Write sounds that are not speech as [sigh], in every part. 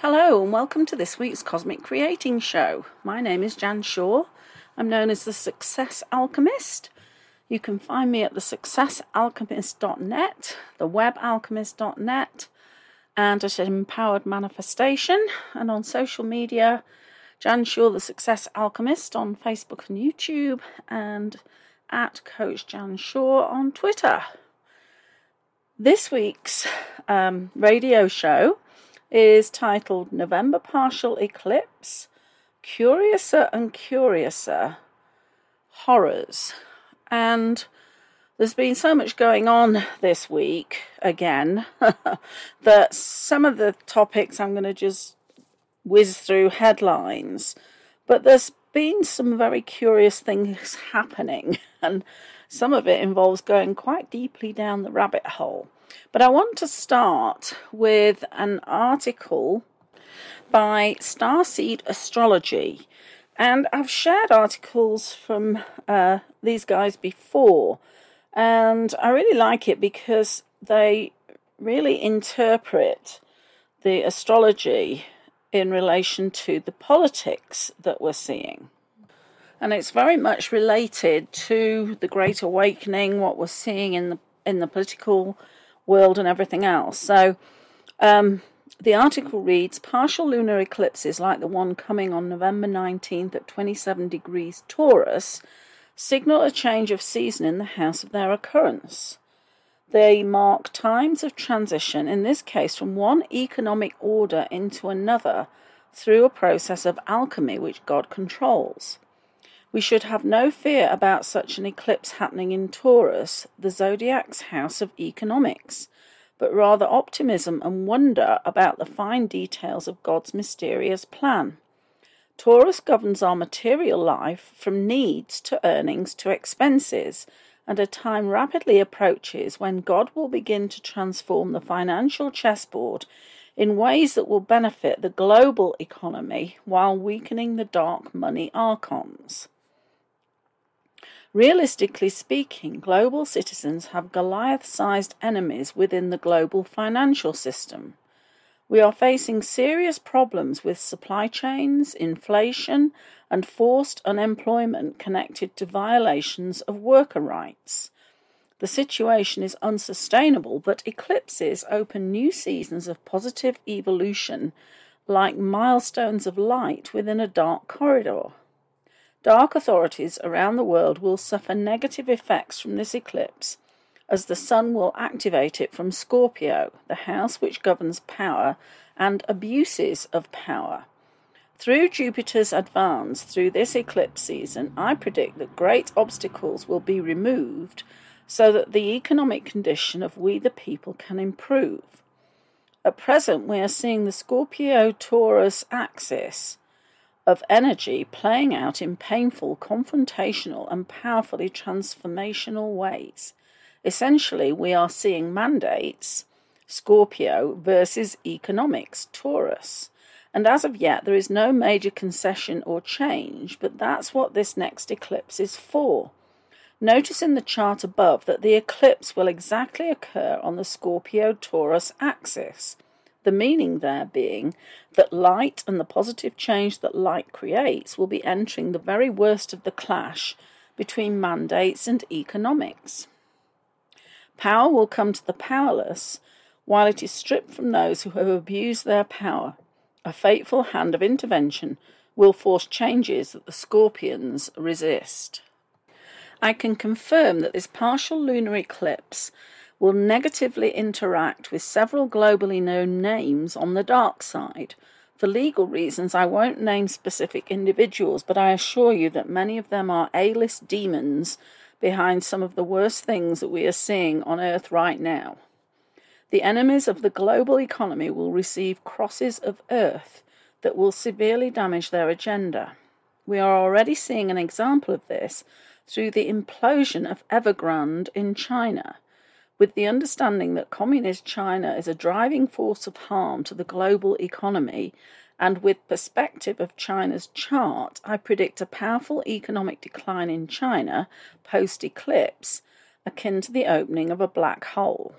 Hello, and welcome to this week's Cosmic Creating Show. My name is Jan Shaw. I'm known as the Success Alchemist. You can find me at the successalchemist.net, the webalchemist.net, and at Empowered Manifestation, and on social media, Jan Shaw, the Success Alchemist on Facebook and YouTube, and at Coach Jan Shaw on Twitter. This week's um, radio show is titled November Partial Eclipse Curiouser and Curiouser Horrors. And there's been so much going on this week again [laughs] that some of the topics I'm going to just whiz through headlines. But there's been some very curious things [laughs] happening, and some of it involves going quite deeply down the rabbit hole. But I want to start with an article by Starseed Astrology. And I've shared articles from uh, these guys before, and I really like it because they really interpret the astrology in relation to the politics that we're seeing. And it's very much related to the Great Awakening, what we're seeing in the in the political world and everything else. So um, the article reads Partial lunar eclipses like the one coming on November 19th at 27 degrees Taurus signal a change of season in the house of their occurrence. They mark times of transition, in this case from one economic order into another, through a process of alchemy which God controls. We should have no fear about such an eclipse happening in Taurus, the zodiac's house of economics, but rather optimism and wonder about the fine details of God's mysterious plan. Taurus governs our material life from needs to earnings to expenses, and a time rapidly approaches when God will begin to transform the financial chessboard in ways that will benefit the global economy while weakening the dark money archons. Realistically speaking, global citizens have Goliath sized enemies within the global financial system. We are facing serious problems with supply chains, inflation, and forced unemployment connected to violations of worker rights. The situation is unsustainable, but eclipses open new seasons of positive evolution like milestones of light within a dark corridor. Dark authorities around the world will suffer negative effects from this eclipse, as the Sun will activate it from Scorpio, the house which governs power and abuses of power. Through Jupiter's advance through this eclipse season, I predict that great obstacles will be removed so that the economic condition of we the people can improve. At present, we are seeing the Scorpio Taurus axis of energy playing out in painful, confrontational, and powerfully transformational ways. Essentially, we are seeing mandates, Scorpio versus economics, Taurus. And as of yet, there is no major concession or change, but that's what this next eclipse is for. Notice in the chart above that the eclipse will exactly occur on the Scorpio Taurus axis the meaning there being that light and the positive change that light creates will be entering the very worst of the clash between mandates and economics. Power will come to the powerless while it is stripped from those who have abused their power. A fateful hand of intervention will force changes that the scorpions resist. I can confirm that this partial lunar eclipse will negatively interact with several globally known names on the dark side. For legal reasons, I won't name specific individuals, but I assure you that many of them are A list demons behind some of the worst things that we are seeing on earth right now. The enemies of the global economy will receive crosses of earth that will severely damage their agenda. We are already seeing an example of this through the implosion of Evergrande in China with the understanding that communist China is a driving force of harm to the global economy, and with perspective of China's chart, I predict a powerful economic decline in China post eclipse, akin to the opening of a black hole.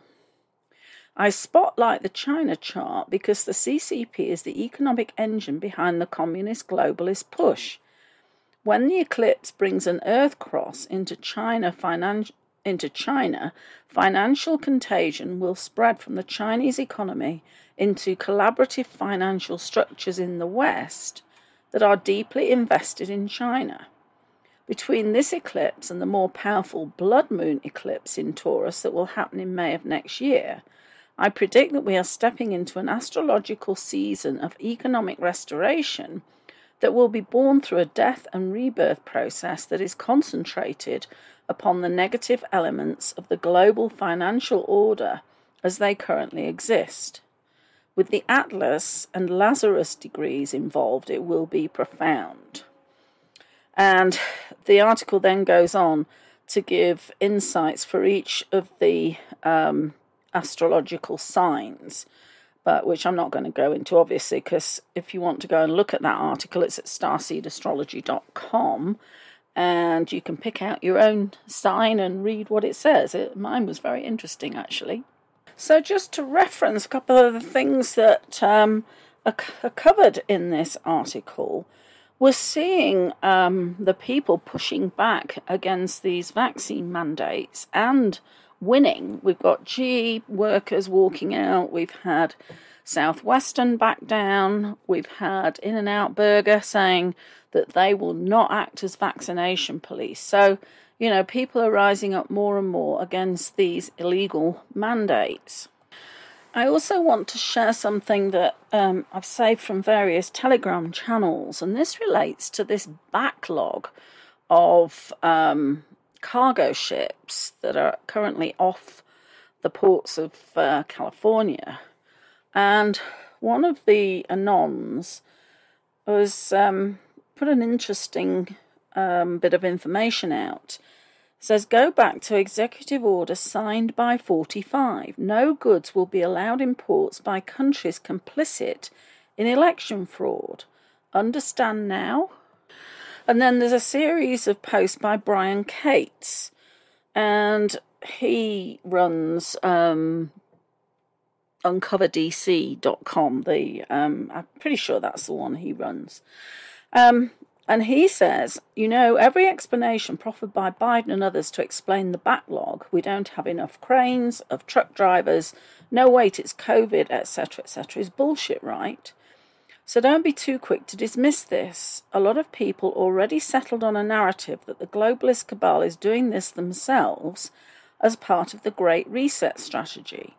I spotlight the China chart because the CCP is the economic engine behind the communist globalist push. When the eclipse brings an Earth cross into China, finan- into China, financial contagion will spread from the Chinese economy into collaborative financial structures in the West that are deeply invested in China. Between this eclipse and the more powerful blood moon eclipse in Taurus that will happen in May of next year, I predict that we are stepping into an astrological season of economic restoration that will be born through a death and rebirth process that is concentrated upon the negative elements of the global financial order as they currently exist. With the Atlas and Lazarus degrees involved, it will be profound. And the article then goes on to give insights for each of the um, astrological signs, but which I'm not going to go into obviously, because if you want to go and look at that article, it's at starseedastrology.com and you can pick out your own sign and read what it says. It, mine was very interesting actually. So, just to reference a couple of the things that um, are, covered in this article, we're seeing um, the people pushing back against these vaccine mandates and winning. We've got GE workers walking out. We've had Southwestern back down. We've had In-N-Out Burger saying that they will not act as vaccination police. So, you know, people are rising up more and more against these illegal mandates. I also want to share something that um, I've saved from various Telegram channels, and this relates to this backlog of um, cargo ships that are currently off the ports of uh, California. And one of the Anons was um, put an interesting um, bit of information out. It says go back to executive order signed by 45. No goods will be allowed in ports by countries complicit in election fraud. Understand now? And then there's a series of posts by Brian Cates, and he runs um, uncoverdc.com. The um, I'm pretty sure that's the one he runs. Um, and he says, you know, every explanation proffered by Biden and others to explain the backlog, we don't have enough cranes, of truck drivers, no wait, it's COVID, etc., etc., is bullshit, right? So don't be too quick to dismiss this. A lot of people already settled on a narrative that the globalist cabal is doing this themselves as part of the Great Reset strategy.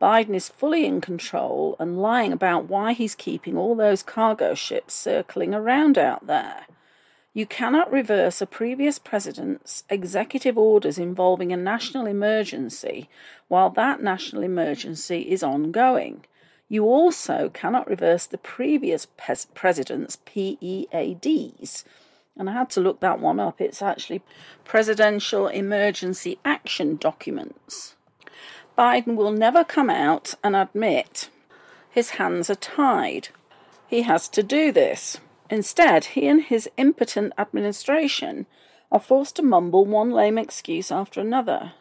Biden is fully in control and lying about why he's keeping all those cargo ships circling around out there. You cannot reverse a previous president's executive orders involving a national emergency while that national emergency is ongoing. You also cannot reverse the previous president's PEADs. And I had to look that one up. It's actually Presidential Emergency Action Documents. Biden will never come out and admit his hands are tied. He has to do this. Instead, he and his impotent administration are forced to mumble one lame excuse after another.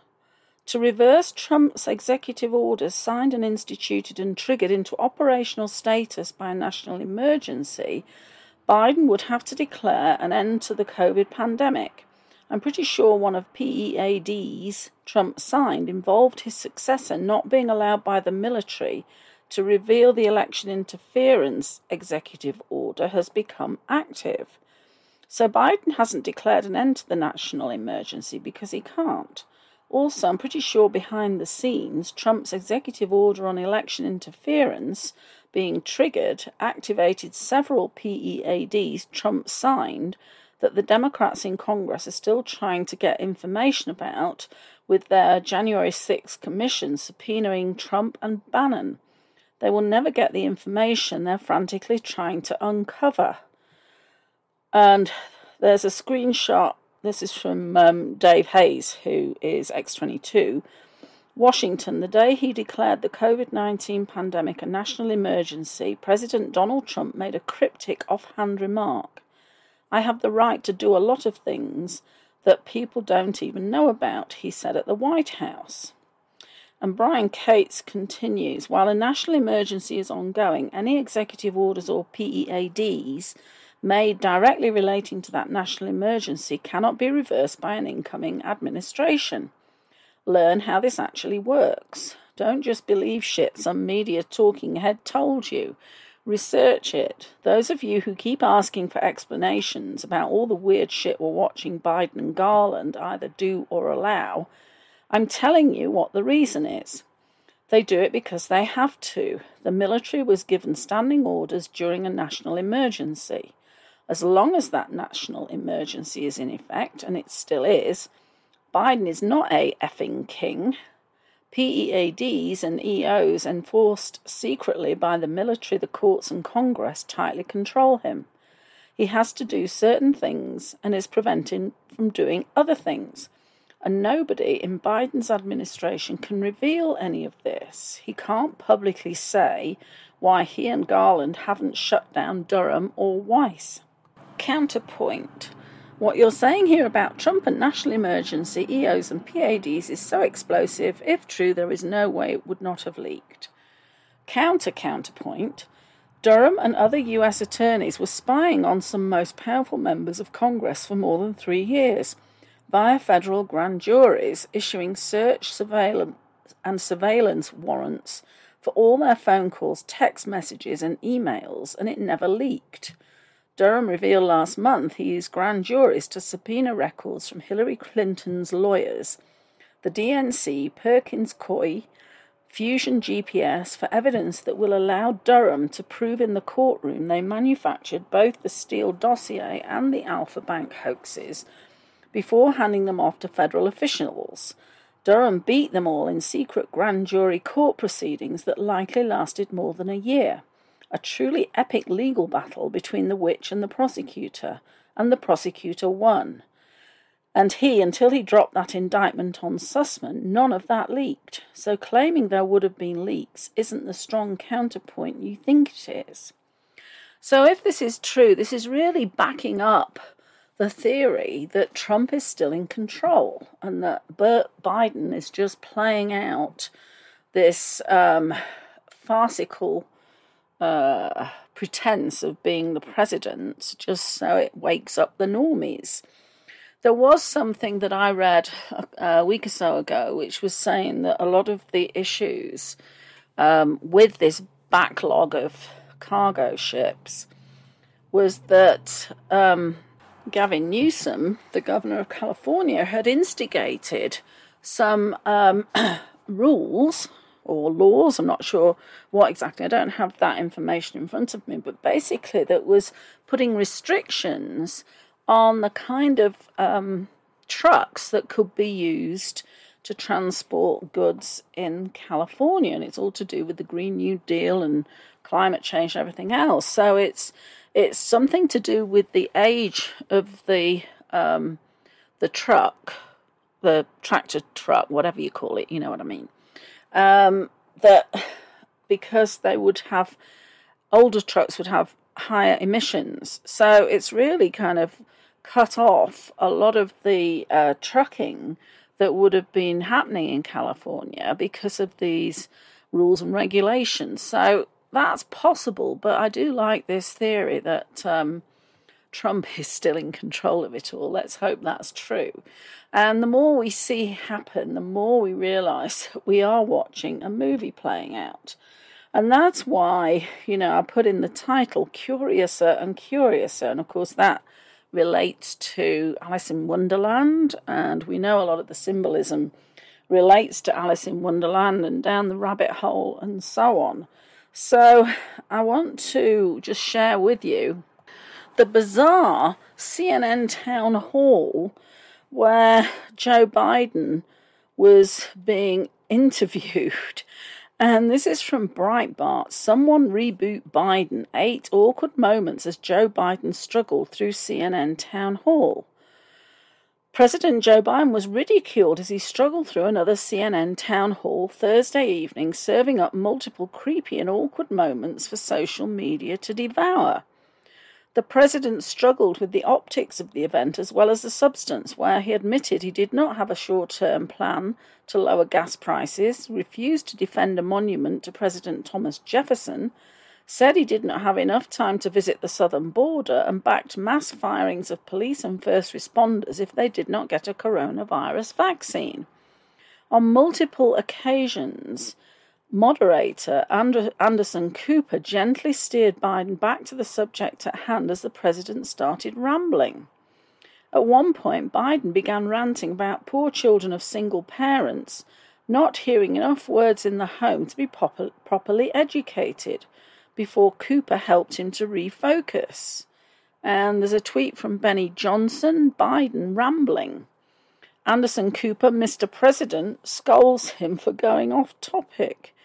To reverse Trump's executive orders signed and instituted and triggered into operational status by a national emergency, Biden would have to declare an end to the COVID pandemic. I'm pretty sure one of PEADs Trump signed involved his successor not being allowed by the military to reveal the election interference executive order has become active. So Biden hasn't declared an end to the national emergency because he can't. Also, I'm pretty sure behind the scenes, Trump's executive order on election interference being triggered activated several PEADs Trump signed that the Democrats in Congress are still trying to get information about with their January 6th commission subpoenaing Trump and Bannon. They will never get the information they're frantically trying to uncover. And there's a screenshot this is from um, Dave Hayes, who is X22. Washington, the day he declared the COVID 19 pandemic a national emergency, President Donald Trump made a cryptic offhand remark I have the right to do a lot of things that people don't even know about, he said at the White House. And Brian Cates continues While a national emergency is ongoing, any executive orders or PEADs made directly relating to that national emergency cannot be reversed by an incoming administration. Learn how this actually works. Don't just believe shit some media talking head told you. Research it. Those of you who keep asking for explanations about all the weird shit we're watching Biden and Garland either do or allow, I'm telling you what the reason is. They do it because they have to. The military was given standing orders during a national emergency. As long as that national emergency is in effect, and it still is, Biden is not a effing king. PEADs and EOs enforced secretly by the military, the courts, and Congress tightly control him. He has to do certain things and is prevented from doing other things. And nobody in Biden's administration can reveal any of this. He can't publicly say why he and Garland haven't shut down Durham or Weiss. Counterpoint. What you're saying here about Trump and national emergency, EOs, and PADs is so explosive, if true, there is no way it would not have leaked. Counter counterpoint Durham and other US attorneys were spying on some most powerful members of Congress for more than three years via federal grand juries issuing search, surveillance, and surveillance warrants for all their phone calls, text messages, and emails, and it never leaked. Durham revealed last month he used grand juries to subpoena records from Hillary Clinton's lawyers, the DNC, Perkins Coie, Fusion GPS for evidence that will allow Durham to prove in the courtroom they manufactured both the Steele dossier and the Alpha Bank hoaxes before handing them off to federal officials. Durham beat them all in secret grand jury court proceedings that likely lasted more than a year a truly epic legal battle between the witch and the prosecutor, and the prosecutor won. And he, until he dropped that indictment on Sussman, none of that leaked. So claiming there would have been leaks isn't the strong counterpoint you think it is. So if this is true, this is really backing up the theory that Trump is still in control and that Bert Biden is just playing out this um, farcical uh, pretense of being the president just so it wakes up the normies. There was something that I read a, a week or so ago which was saying that a lot of the issues um, with this backlog of cargo ships was that um, Gavin Newsom, the governor of California, had instigated some um, [clears throat] rules or laws. I'm not sure what exactly. I don't have that information in front of me, but basically, that was putting restrictions on the kind of um, trucks that could be used to transport goods in California, and it's all to do with the Green New Deal and climate change and everything else. So it's it's something to do with the age of the um, the truck, the tractor truck, whatever you call it. You know what I mean um, that because they would have older trucks would have higher emissions. So it's really kind of cut off a lot of the uh, trucking that would have been happening in California because of these rules and regulations. So that's possible, but I do like this theory that um, Trump is still in control of it all. Let's hope that's true. And the more we see happen, the more we realize that we are watching a movie playing out. And that's why, you know, I put in the title Curiouser and Curiouser. And of course, that relates to Alice in Wonderland. And we know a lot of the symbolism relates to Alice in Wonderland and down the rabbit hole and so on. So I want to just share with you the bizarre CNN town hall where Joe Biden was being interviewed. [laughs] And this is from Breitbart. Someone reboot Biden. Eight awkward moments as Joe Biden struggled through CNN town hall. President Joe Biden was ridiculed as he struggled through another CNN town hall Thursday evening, serving up multiple creepy and awkward moments for social media to devour. The president struggled with the optics of the event as well as the substance, where he admitted he did not have a short term plan to lower gas prices, refused to defend a monument to President Thomas Jefferson, said he did not have enough time to visit the southern border, and backed mass firings of police and first responders if they did not get a coronavirus vaccine. On multiple occasions, moderator Anderson Cooper gently steered Biden back to the subject at hand as the president started rambling. At one point, Biden began ranting about poor children of single parents not hearing enough words in the home to be proper, properly educated before Cooper helped him to refocus. And there's a tweet from Benny Johnson Biden rambling. Anderson Cooper, Mr. President, scolds him for going off topic.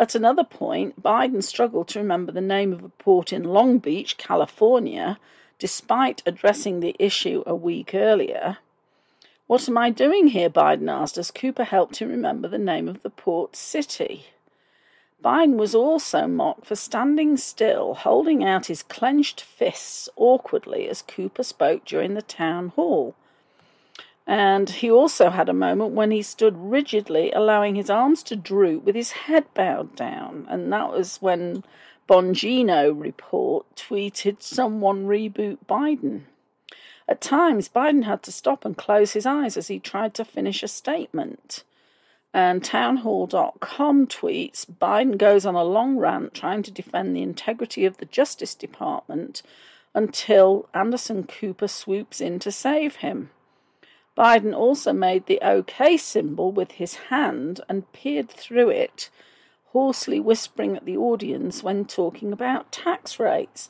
At another point, Biden struggled to remember the name of a port in Long Beach, California, despite addressing the issue a week earlier. What am I doing here? Biden asked as Cooper helped him remember the name of the port city. Biden was also mocked for standing still, holding out his clenched fists awkwardly as Cooper spoke during the town hall. And he also had a moment when he stood rigidly, allowing his arms to droop with his head bowed down. And that was when Bongino report tweeted, Someone reboot Biden. At times, Biden had to stop and close his eyes as he tried to finish a statement. And townhall.com tweets Biden goes on a long rant trying to defend the integrity of the Justice Department until Anderson Cooper swoops in to save him. Biden also made the OK symbol with his hand and peered through it, hoarsely whispering at the audience when talking about tax rates.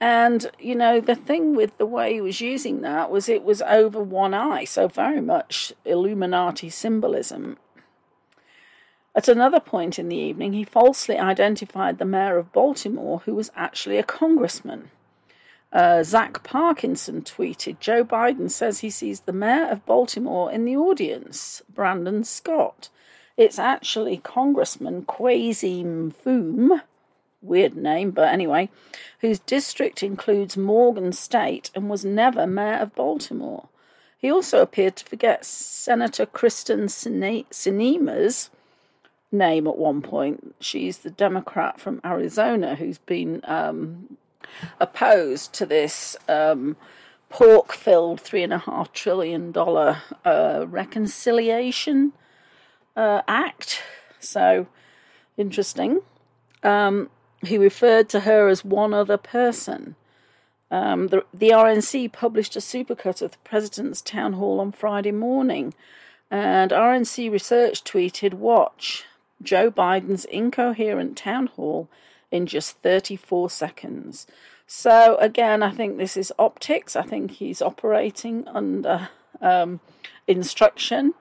And, you know, the thing with the way he was using that was it was over one eye, so very much Illuminati symbolism. At another point in the evening, he falsely identified the mayor of Baltimore, who was actually a congressman. Uh, Zach Parkinson tweeted Joe Biden says he sees the mayor of Baltimore in the audience, Brandon Scott. It's actually Congressman Kweisi Mfume, weird name, but anyway, whose district includes Morgan State and was never mayor of Baltimore. He also appeared to forget Senator Kyrsten Sinema's name at one point. She's the Democrat from Arizona who's been um, opposed to this um, pork filled $3.5 trillion uh, reconciliation uh, act. So interesting. Um, he referred to her as one other person. Um, the, the RNC published a supercut of the president's town hall on Friday morning, and RNC Research tweeted, Watch Joe Biden's incoherent town hall in just 34 seconds. So, again, I think this is optics. I think he's operating under um, instruction.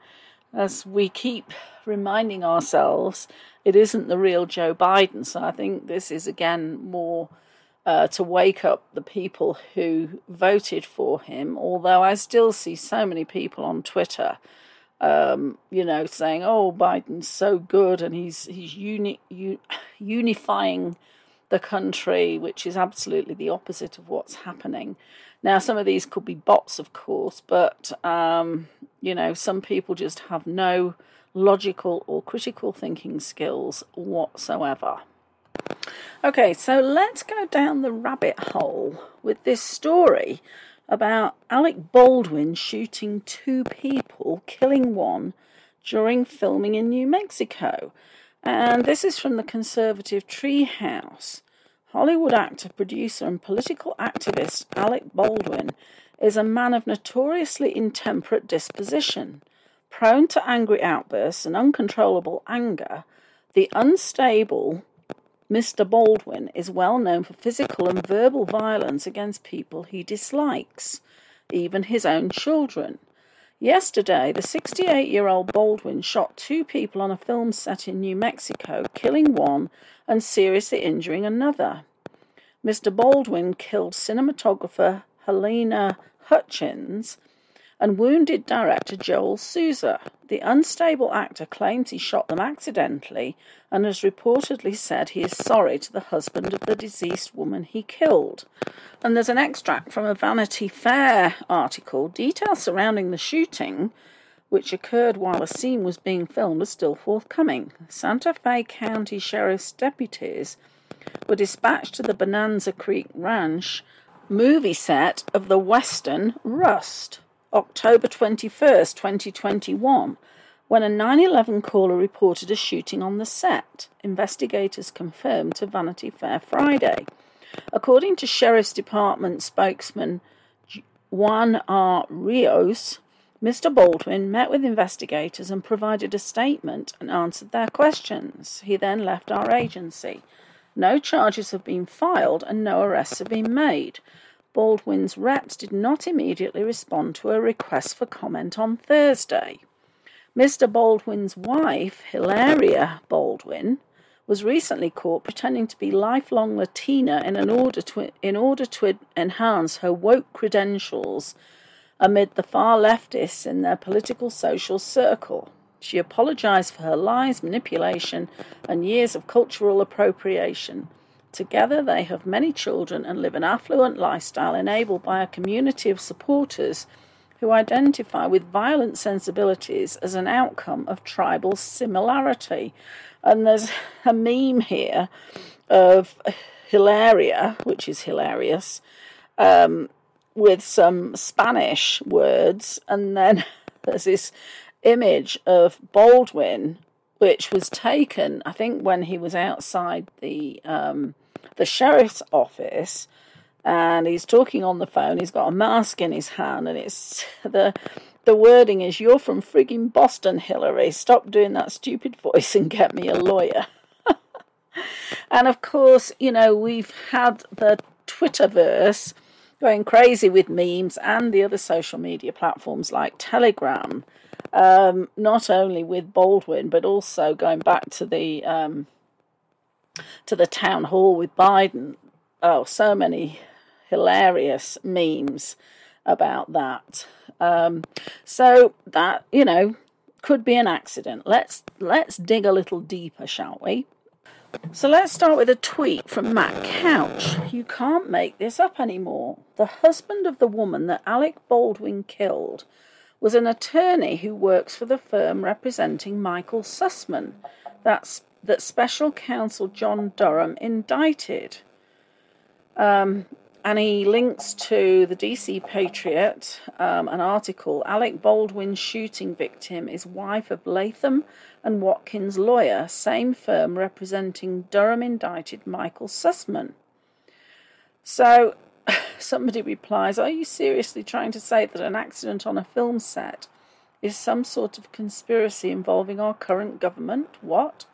As we keep reminding ourselves, it isn't the real Joe Biden. So, I think this is again more uh, to wake up the people who voted for him. Although I still see so many people on Twitter um, you know, saying, "Oh, Biden's so good and he's he's uni- u- [sighs] unifying the country," which is absolutely the opposite of what's happening. Now, some of these could be bots, of course, but um, you know, some people just have no logical or critical thinking skills whatsoever. Okay, so let's go down the rabbit hole with this story about Alec Baldwin shooting two people, killing one during filming in New Mexico. And this is from the conservative Treehouse. Hollywood actor, producer, and political activist Alec Baldwin is a man of notoriously intemperate disposition. Prone to angry outbursts and uncontrollable anger, the unstable Mr. Baldwin is well known for physical and verbal violence against people he dislikes, even his own children. Yesterday, the 68 year old Baldwin shot two people on a film set in New Mexico, killing one and seriously injuring another. Mr. Baldwin killed cinematographer Halyna Hutchins and wounded director Joel Souza. The unstable actor claims he shot them accidentally and has reportedly said he is sorry to the husband of the deceased woman he killed. And there's an extract from a Vanity Fair article. Details surrounding the shooting, which occurred while a scene was being filmed, are still forthcoming. Santa Fe County Sheriff's deputies were dispatched to the Bonanza Creek Ranch movie set of the Western Rust. October 21st, 2021, when a 911 caller reported a shooting on the set. Investigators confirmed to Vanity Fair Friday. According to Sheriff's Department spokesman Juan R. Rios, Mr. Baldwin met with investigators and provided a statement and answered their questions. He then left our agency. No charges have been filed and no arrests have been made. Baldwin's reps did not immediately respond to a request for comment on Thursday. Mr. Baldwin's wife, Hilaria Baldwin, was recently caught pretending to be lifelong Latina in, order, to, in order to enhance her woke credentials amid the far leftists in their political social circle. She apologized for her lies, manipulation, and years of cultural appropriation. Together, they have many children and live an affluent lifestyle enabled by a community of supporters who identify with violent sensibilities as an outcome of tribal similarity. And there's [laughs] a meme here of Hilaria, which is hilarious, um, with some Spanish words, and then [laughs] there's this image of Baldwin, which was taken, I think, when he was outside the um, the sheriff's office and he's talking on the phone. He's got a mask in his hand, and it's [laughs] the the wording is "You're from frigging Boston, Hillary. Stop doing that stupid voice and get me a lawyer." [laughs] and of course, you know we've had the Twitterverse going crazy with memes and the other social media platforms like Telegram. Um, not only with Baldwin, but also going back to the um, to the town hall with Biden. Oh, so many hilarious memes about that. Um, so that you know could be an accident. Let's let's dig a little deeper, shall we? So let's start with a tweet from Matt Couch. You can't make this up anymore. The husband of the woman that Alec Baldwin killed was an attorney who works for the firm representing Michael Sussman. That's that special counsel John Durham indicted. Um, and he links to the DC Patriot, um, an article. Alec Baldwin's shooting victim is wife of Latham and Watkins lawyer, same firm representing Durham indicted Michael Sussman. So [laughs] somebody replies, Are you seriously trying to say that an accident on a film set is some sort of conspiracy involving our current government? What?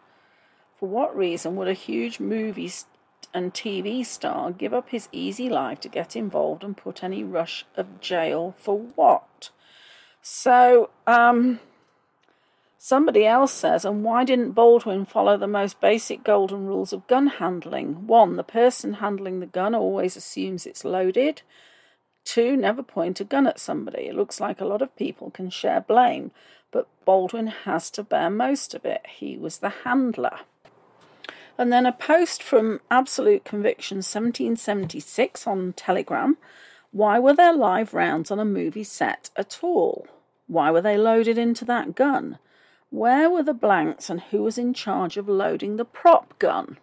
For what reason would a huge movie and TV star give up his easy life to get involved and put any rush of jail for what? So, um, somebody else says, and why didn't Baldwin follow the most basic golden rules of gun handling? One, the person handling the gun always assumes it's loaded. Two, never point a gun at somebody. It looks like a lot of people can share blame, but Baldwin has to bear most of it. He was the handler. And then a post from Absolute Conviction 1776 on Telegram. Why were there live rounds on a movie set at all? Why were they loaded into that gun? Where were the blanks and who was in charge of loading the prop gun?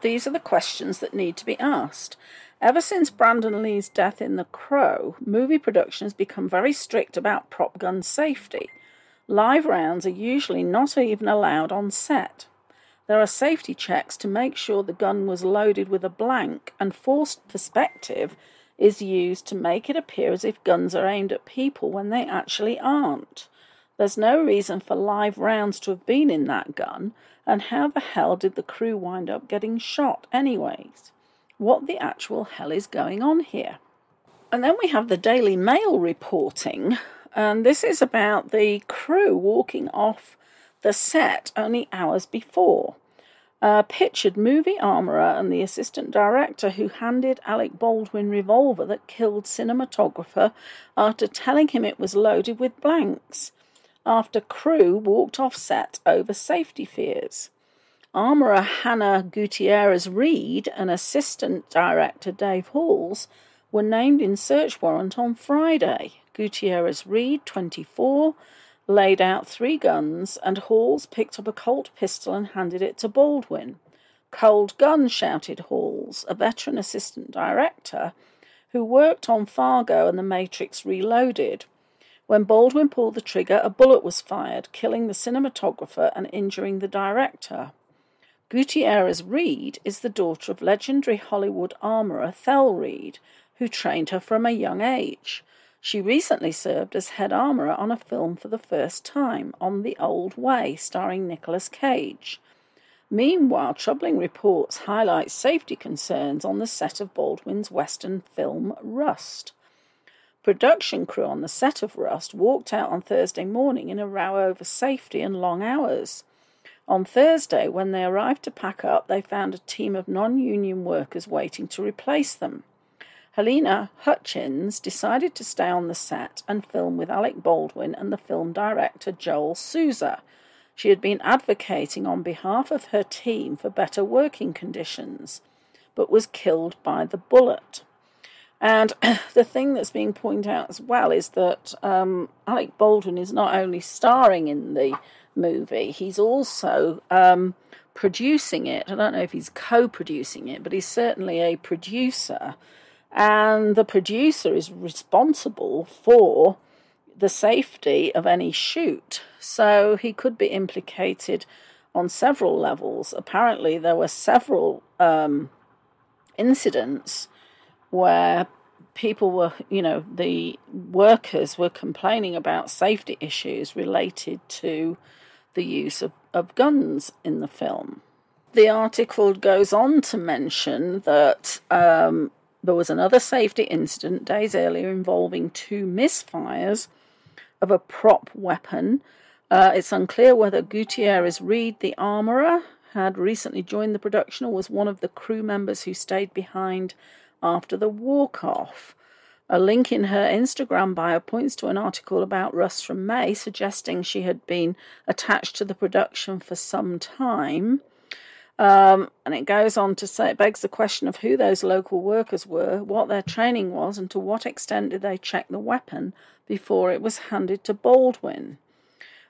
These are the questions that need to be asked. Ever since Brandon Lee's death in The Crow, movie production has become very strict about prop gun safety. Live rounds are usually not even allowed on set. There are safety checks to make sure the gun was loaded with a blank, and forced perspective is used to make it appear as if guns are aimed at people when they actually aren't. There's no reason for live rounds to have been in that gun, and how the hell did the crew wind up getting shot, anyways? What the actual hell is going on here? And then we have the Daily Mail reporting, and this is about the crew walking off the set only hours before. Uh, pictured movie armorer and the assistant director who handed Alec Baldwin revolver that killed cinematographer after telling him it was loaded with blanks. After crew walked off set over safety fears. Armorer Hannah Gutierrez Reed and assistant director Dave Halls were named in search warrant on Friday. Gutierrez Reed, 24, laid out three guns, and Halls picked up a Colt pistol and handed it to Baldwin. Cold gun, shouted Halls, a veteran assistant director who worked on Fargo and The Matrix Reloaded. When Baldwin pulled the trigger, a bullet was fired, killing the cinematographer and injuring the director. Gutierrez Reed is the daughter of legendary Hollywood armorer Thel Reed, who trained her from a young age. She recently served as head armourer on a film for the first time, On the Old Way, starring Nicolas Cage. Meanwhile, troubling reports highlight safety concerns on the set of Baldwin's Western film Rust. Production crew on the set of Rust walked out on Thursday morning in a row over safety and long hours. On Thursday, when they arrived to pack up, they found a team of non union workers waiting to replace them. Halyna Hutchins decided to stay on the set and film with Alec Baldwin and the film director Joel Souza. She had been advocating on behalf of her team for better working conditions, but was killed by the bullet. And [clears throat] the thing that's being pointed out as well is that um, Alec Baldwin is not only starring in the movie, he's also um, producing it. I don't know if he's co producing it, but he's certainly a producer and the producer is responsible for the safety of any shoot. So he could be implicated on several levels. Apparently, there were several um, incidents where people were, you know, the workers were complaining about safety issues related to the use of, of guns in the film. The article goes on to mention that um, there was another safety incident days earlier involving two misfires of a prop weapon. Uh, it's unclear whether Gutierrez Reed, the armourer, had recently joined the production or was one of the crew members who stayed behind after the walk off. A link in her Instagram bio points to an article about Rust from May suggesting she had been attached to the production for some time. Um, and it goes on to say, it begs the question of who those local workers were, what their training was, and to what extent did they check the weapon before it was handed to Baldwin.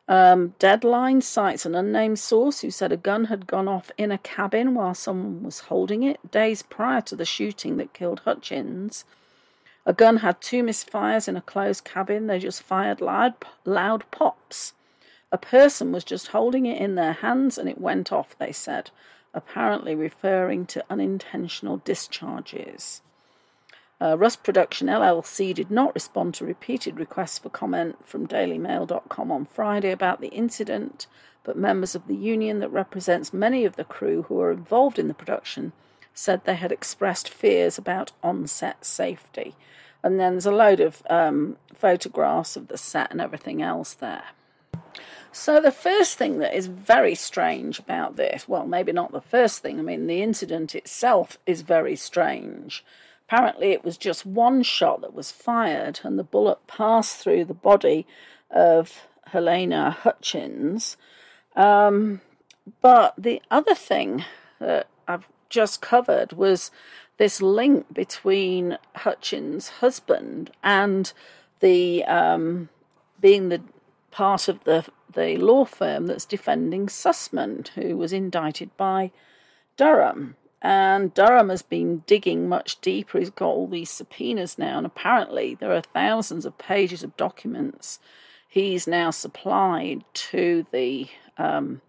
Um, Deadline cites an unnamed source who said a gun had gone off in a cabin while someone was holding it days prior to the shooting that killed Hutchins. A gun had two misfires in a closed cabin. They just fired loud, loud pops. A person was just holding it in their hands and it went off, they said apparently referring to unintentional discharges. Uh, Rust Production LLC did not respond to repeated requests for comment from DailyMail.com on Friday about the incident, but members of the union that represents many of the crew who were involved in the production said they had expressed fears about on set safety. And then there's a load of um, photographs of the set and everything else there. So, the first thing that is very strange about this, well, maybe not the first thing, I mean, the incident itself is very strange. Apparently, it was just one shot that was fired, and the bullet passed through the body of Halyna Hutchins. Um, but the other thing that I've just covered was this link between Hutchins' husband and the um, being the part of the the law firm that's defending Sussman, who was indicted by Durham. And Durham has been digging much deeper. He's got all these subpoenas now, and apparently there are thousands of pages of documents he's now supplied to the um,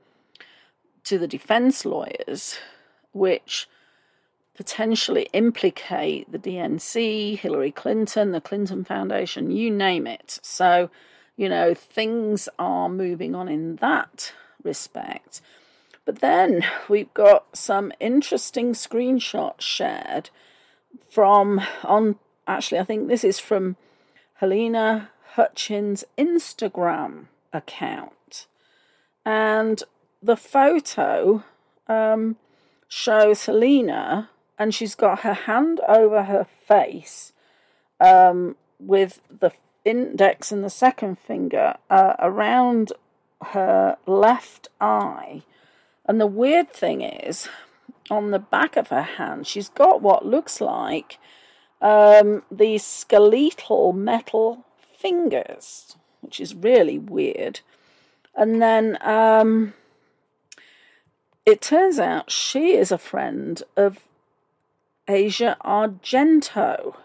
to the defense lawyers, which potentially implicate the DNC, Hillary Clinton, the Clinton Foundation, you name it. So you know, things are moving on in that respect. But then we've got some interesting screenshots shared from on actually I think this is from Halyna Hutchins' Instagram account. And the photo um, shows Halyna, and she's got her hand over her face um, with the index and the second finger uh, around her left eye. And the weird thing is, on the back of her hand, she's got what looks like um, these skeletal metal fingers, which is really weird. And then um, it turns out she is a friend of Asia Argento.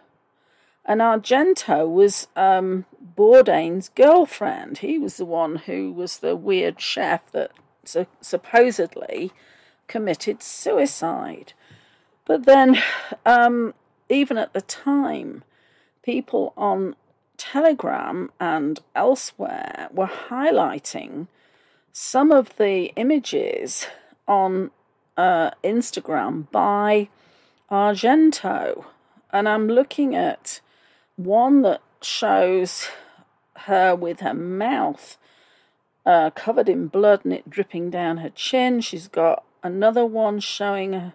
And Argento was um, Bourdain's girlfriend. He was the one who was the weird chef that su- supposedly committed suicide. But then, um, even at the time, people on Telegram and elsewhere were highlighting some of the images on uh, Instagram by Argento. And I'm looking at one that shows her with her mouth uh, covered in blood and it dripping down her chin. She's got another one showing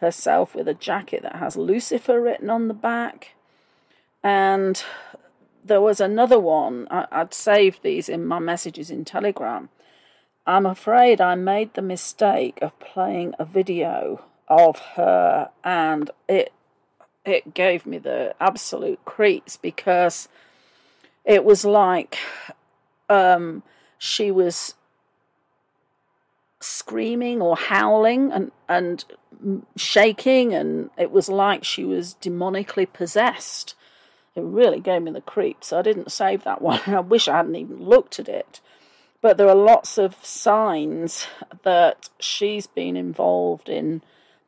herself with a jacket that has Lucifer written on the back. And there was another one, I, I'd saved these in my messages in Telegram. I'm afraid I made the mistake of playing a video of her and it it gave me the absolute creeps because it was like um, she was screaming or howling and and shaking and it was like she was demonically possessed. It really gave me the creeps. I didn't save that one. [laughs] I wish i hadn't even looked at it. But there are lots of signs that she's been involved in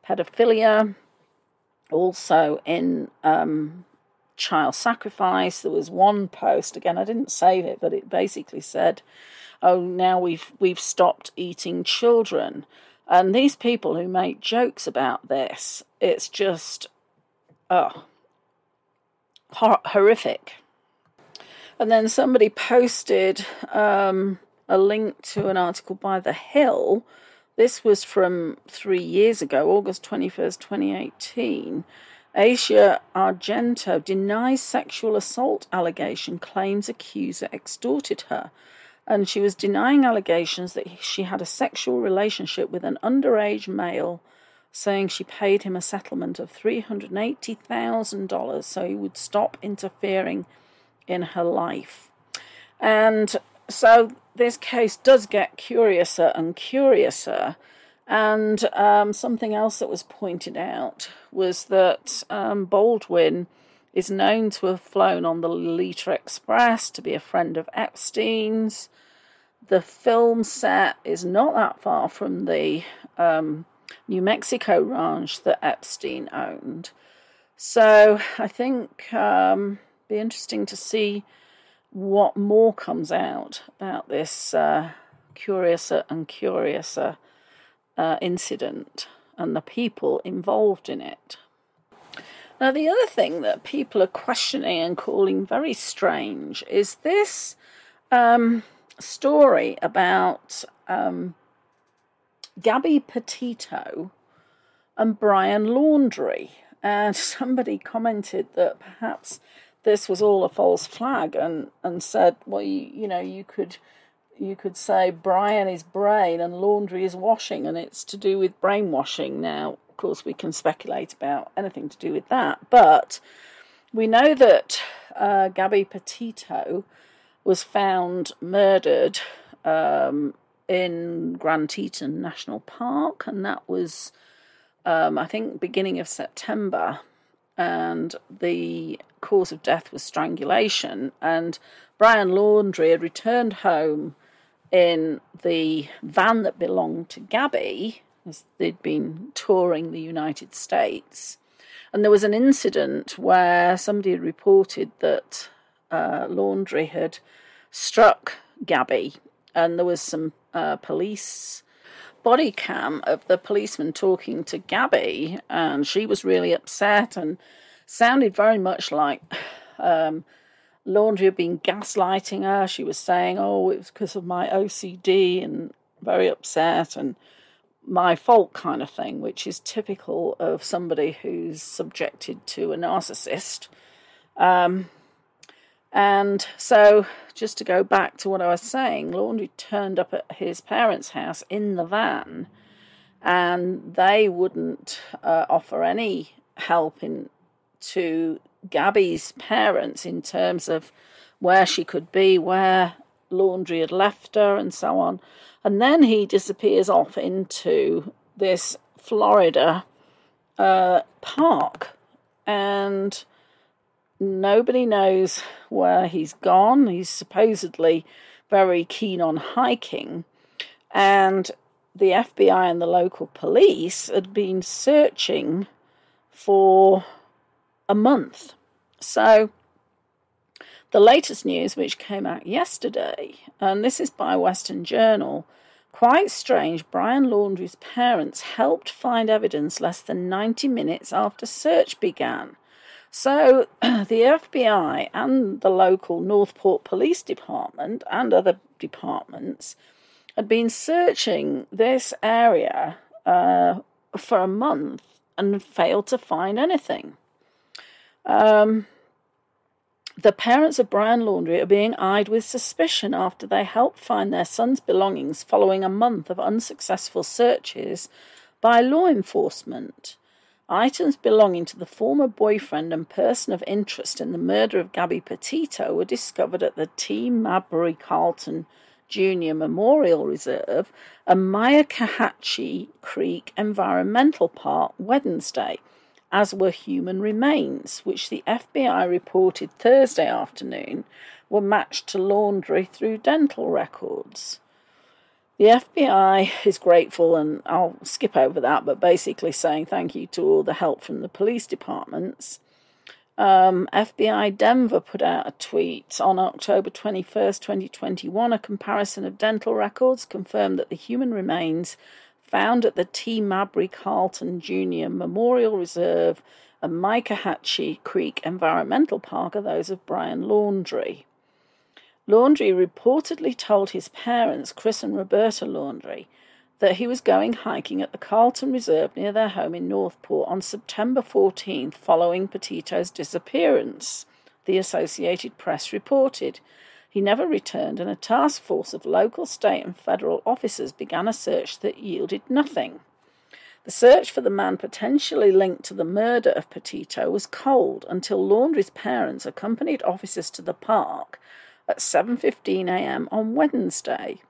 pedophilia also in um, child sacrifice there was one post again i didn't save it but it basically said oh, now we've we've stopped eating children. And these people who make jokes about this, it's just, oh, hor- horrific. And then somebody posted um, a link to an article by The Hill. This was from three years ago, August 21st, 2018. Asia Argento denies sexual assault allegation, claims accuser extorted her and she was denying allegations that she had a sexual relationship with an underage male, saying she paid him a settlement of $380,000 so he would stop interfering in her life. And so this case does get curiouser and curiouser. And um, something else that was pointed out was that um, Baldwin is known to have flown on the Lolita Express, to be a friend of Epstein's. The film set is not that far from the um, New Mexico ranch that Epstein owned. So I think um, be interesting to see what more comes out about this uh, curiouser and curiouser uh, incident and the people involved in it. Now, the other thing that people are questioning and calling very strange is this um, story about um, Gabby Petito and Brian Laundrie. And [laughs] somebody commented that perhaps this was all a false flag and, and said, well, you, you know, you could you could say Brian is brain and laundry is washing, and it's to do with brainwashing. Now, of course, we can speculate about anything to do with that, but we know that uh, Gabby Petito was found murdered um, in Grand Teton National Park, and that was, um, I think, beginning of September. And the cause of death was strangulation. And Brian Laundrie had returned home in the van that belonged to Gabby as they'd been touring the United States. And there was an incident where somebody had reported that uh, Laundrie had struck Gabby, and there was some uh, police body cam of the policeman talking to Gabby, and she was really upset and sounded very much like um, Laundrie had been gaslighting her. She was saying, "Oh, it was because of my OCD," and very upset and my fault kind of thing, which is typical of somebody who's subjected to a narcissist. Um, and so, just to go back to what I was saying, Laundrie turned up at his parents' house in the van, and they wouldn't uh, offer any help in to Gabby's parents in terms of where she could be, where Laundrie had left her, and so on. And then he disappears off into this Florida uh, park, and nobody knows where he's gone. He's supposedly very keen on hiking, and the FBI and the local police had been searching for a month. So, the latest news, which came out yesterday, and this is by Western Journal, quite strange. Brian Laundrie's parents helped find evidence less than 90 minutes after search began. So, [clears throat] the FBI and the local Northport Police Department and other departments had been searching this area uh, for a month and failed to find anything. Um, the parents of Brian Laundrie are being eyed with suspicion after they helped find their son's belongings following a month of unsuccessful searches by law enforcement. Items belonging to the former boyfriend and person of interest in the murder of Gabby Petito were discovered at the T. Mabry Carlton Jr. Memorial Reserve and Myakkahatchee Creek Environmental Park Wednesday as were human remains, which the FBI reported Thursday afternoon were matched to Laundrie through dental records. The FBI is grateful, and I'll skip over that, but basically saying thank you to all the help from the police departments. Um, FBI Denver put out a tweet on October 21st, 2021. A comparison of dental records confirmed that the human remains found at the T. Mabry Carlton Jr. Memorial Reserve and Myakkahatchee Creek Environmental Park are those of Brian Laundrie. Laundrie reportedly told his parents, Chris and Roberta Laundrie, that he was going hiking at the Carlton Reserve near their home in Northport on September 14th following Petito's disappearance, the Associated Press reported. He never returned, and a task force of local, state, and federal officers began a search that yielded nothing. The search for the man potentially linked to the murder of Petito was cold until Laundrie's parents accompanied officers to the park at 7:15 a.m. on Wednesday.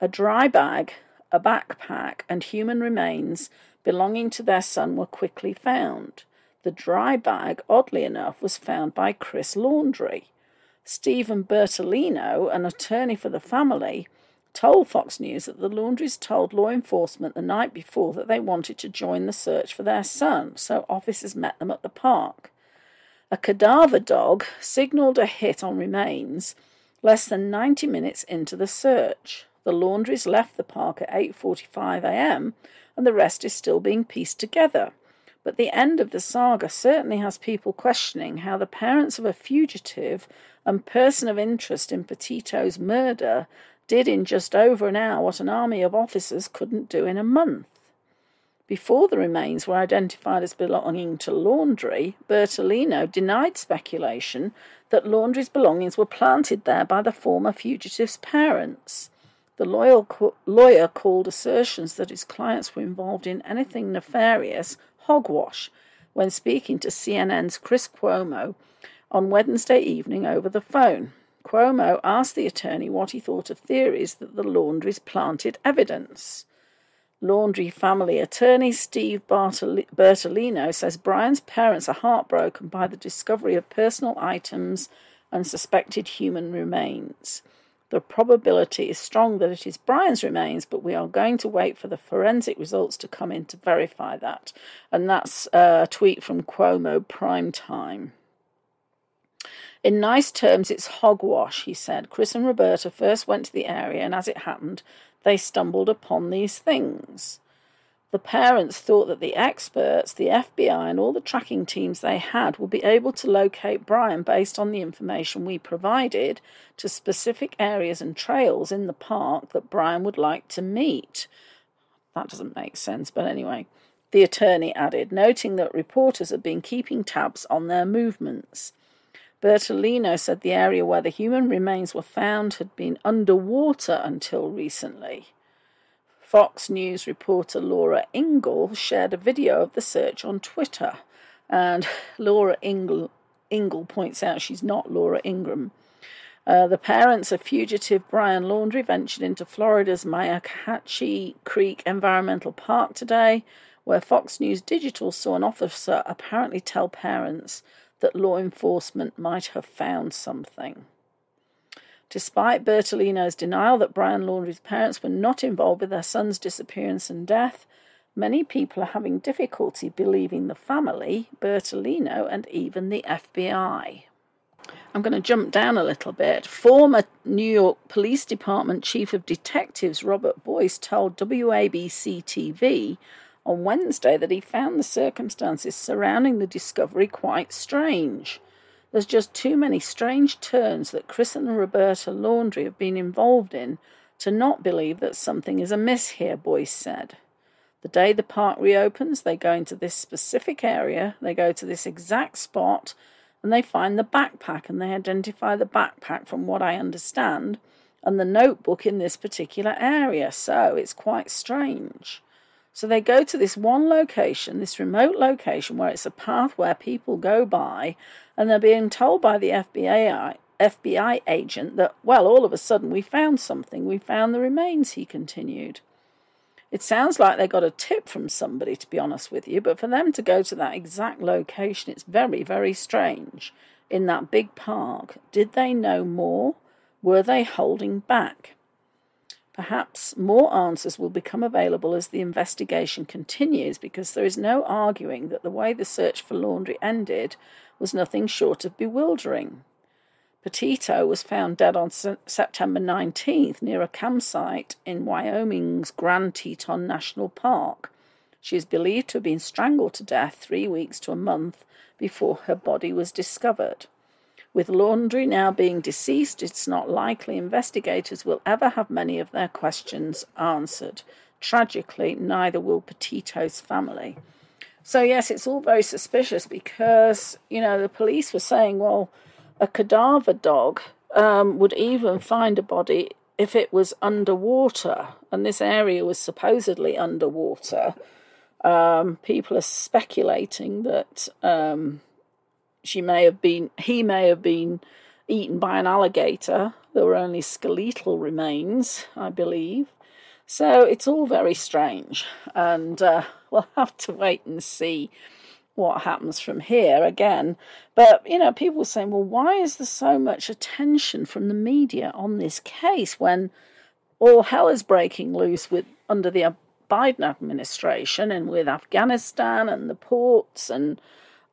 A dry bag, a backpack, and human remains belonging to their son were quickly found. The dry bag, oddly enough, was found by Chris Laundrie. Steven Bertolino, an attorney for the family, told Fox News that the Laundries told law enforcement the night before that they wanted to join the search for their son, so officers met them at the park. A cadaver dog signalled a hit on remains less than 90 minutes into the search. The Laundries left the park at 8:45 a.m. and the rest is still being pieced together. But the end of the saga certainly has people questioning how the parents of a fugitive and person of interest in Petito's murder did in just over an hour what an army of officers couldn't do in a month. Before the remains were identified as belonging to Laundrie, Bertolino denied speculation that Laundrie's belongings were planted there by the former fugitive's parents. The loyal lawyer called assertions that his clients were involved in anything nefarious hogwash when speaking to CNN's Chris Cuomo on Wednesday evening over the phone. Cuomo asked the attorney what he thought of theories that the Laundries planted evidence. Laundrie family attorney Steve Bertolino says Brian's parents are heartbroken by the discovery of personal items and suspected human remains. The probability is strong that it is Brian's remains, but we are going to wait for the forensic results to come in to verify that. And that's uh, a tweet from Cuomo Prime Time. In nice terms, it's hogwash, he said. Chris and Roberta first went to the area, and as it happened, they stumbled upon these things. The parents thought that the experts, the FBI, and all the tracking teams they had would be able to locate Brian based on the information we provided to specific areas and trails in the park that Brian would like to meet. that doesn't make sense, but anyway. The attorney added, noting that reporters had been keeping tabs on their movements. Bertolino said the area where the human remains were found had been underwater until recently. Fox News reporter Laura Ingle shared a video of the search on Twitter, and Laura Ingle, Ingle points out she's not Laura Ingraham. Uh, the parents of fugitive Brian Laundrie ventured into Florida's Myakkahatchee Creek Environmental Park today, where Fox News Digital saw an officer apparently tell parents that law enforcement might have found something. Despite Bertolino's denial that Brian Laundrie's parents were not involved with their son's disappearance and death, many people are having difficulty believing the family, Bertolino, and even the FBI. I'm going to jump down a little bit. Former New York Police Department Chief of Detectives Robert Boyce told WABC TV on Wednesday that he found the circumstances surrounding the discovery quite strange. There's just too many strange turns that Chris and Roberta Laundrie have been involved in to not believe that something is amiss here, Boyce said. The day the park reopens, they go into this specific area, they go to this exact spot, and they find the backpack and they identify the backpack from what I understand and the notebook in this particular area. So it's quite strange. So they go to this one location, this remote location where it's a path where people go by, and they're being told by the FBI FBI agent that, well, all of a sudden we found something. We found the remains, he continued. It sounds like they got a tip from somebody, to be honest with you, but for them to go to that exact location, it's very, very strange. In that big park, did they know more? Were they holding back? Perhaps more answers will become available as the investigation continues because there is no arguing that the way the search for Laundrie ended was nothing short of bewildering. Petito was found dead on September 19th near a campsite in Wyoming's Grand Teton National Park. She is believed to have been strangled to death three weeks to a month before her body was discovered. With Laundrie now being deceased, it's not likely investigators will ever have many of their questions answered. Tragically, neither will Petito's family. So, yes, it's all very suspicious because, you know, the police were saying, well, a cadaver dog um, would even find a body if it was underwater, and this area was supposedly underwater. Um, people are speculating that um, she may have been, he may have been eaten by an alligator. There were only skeletal remains, I believe. So it's all very strange, and uh, we'll have to wait and see what happens from here again. But you know, people saying, well, why is there so much attention from the media on this case when all hell is breaking loose with under the Biden administration and with Afghanistan and the ports and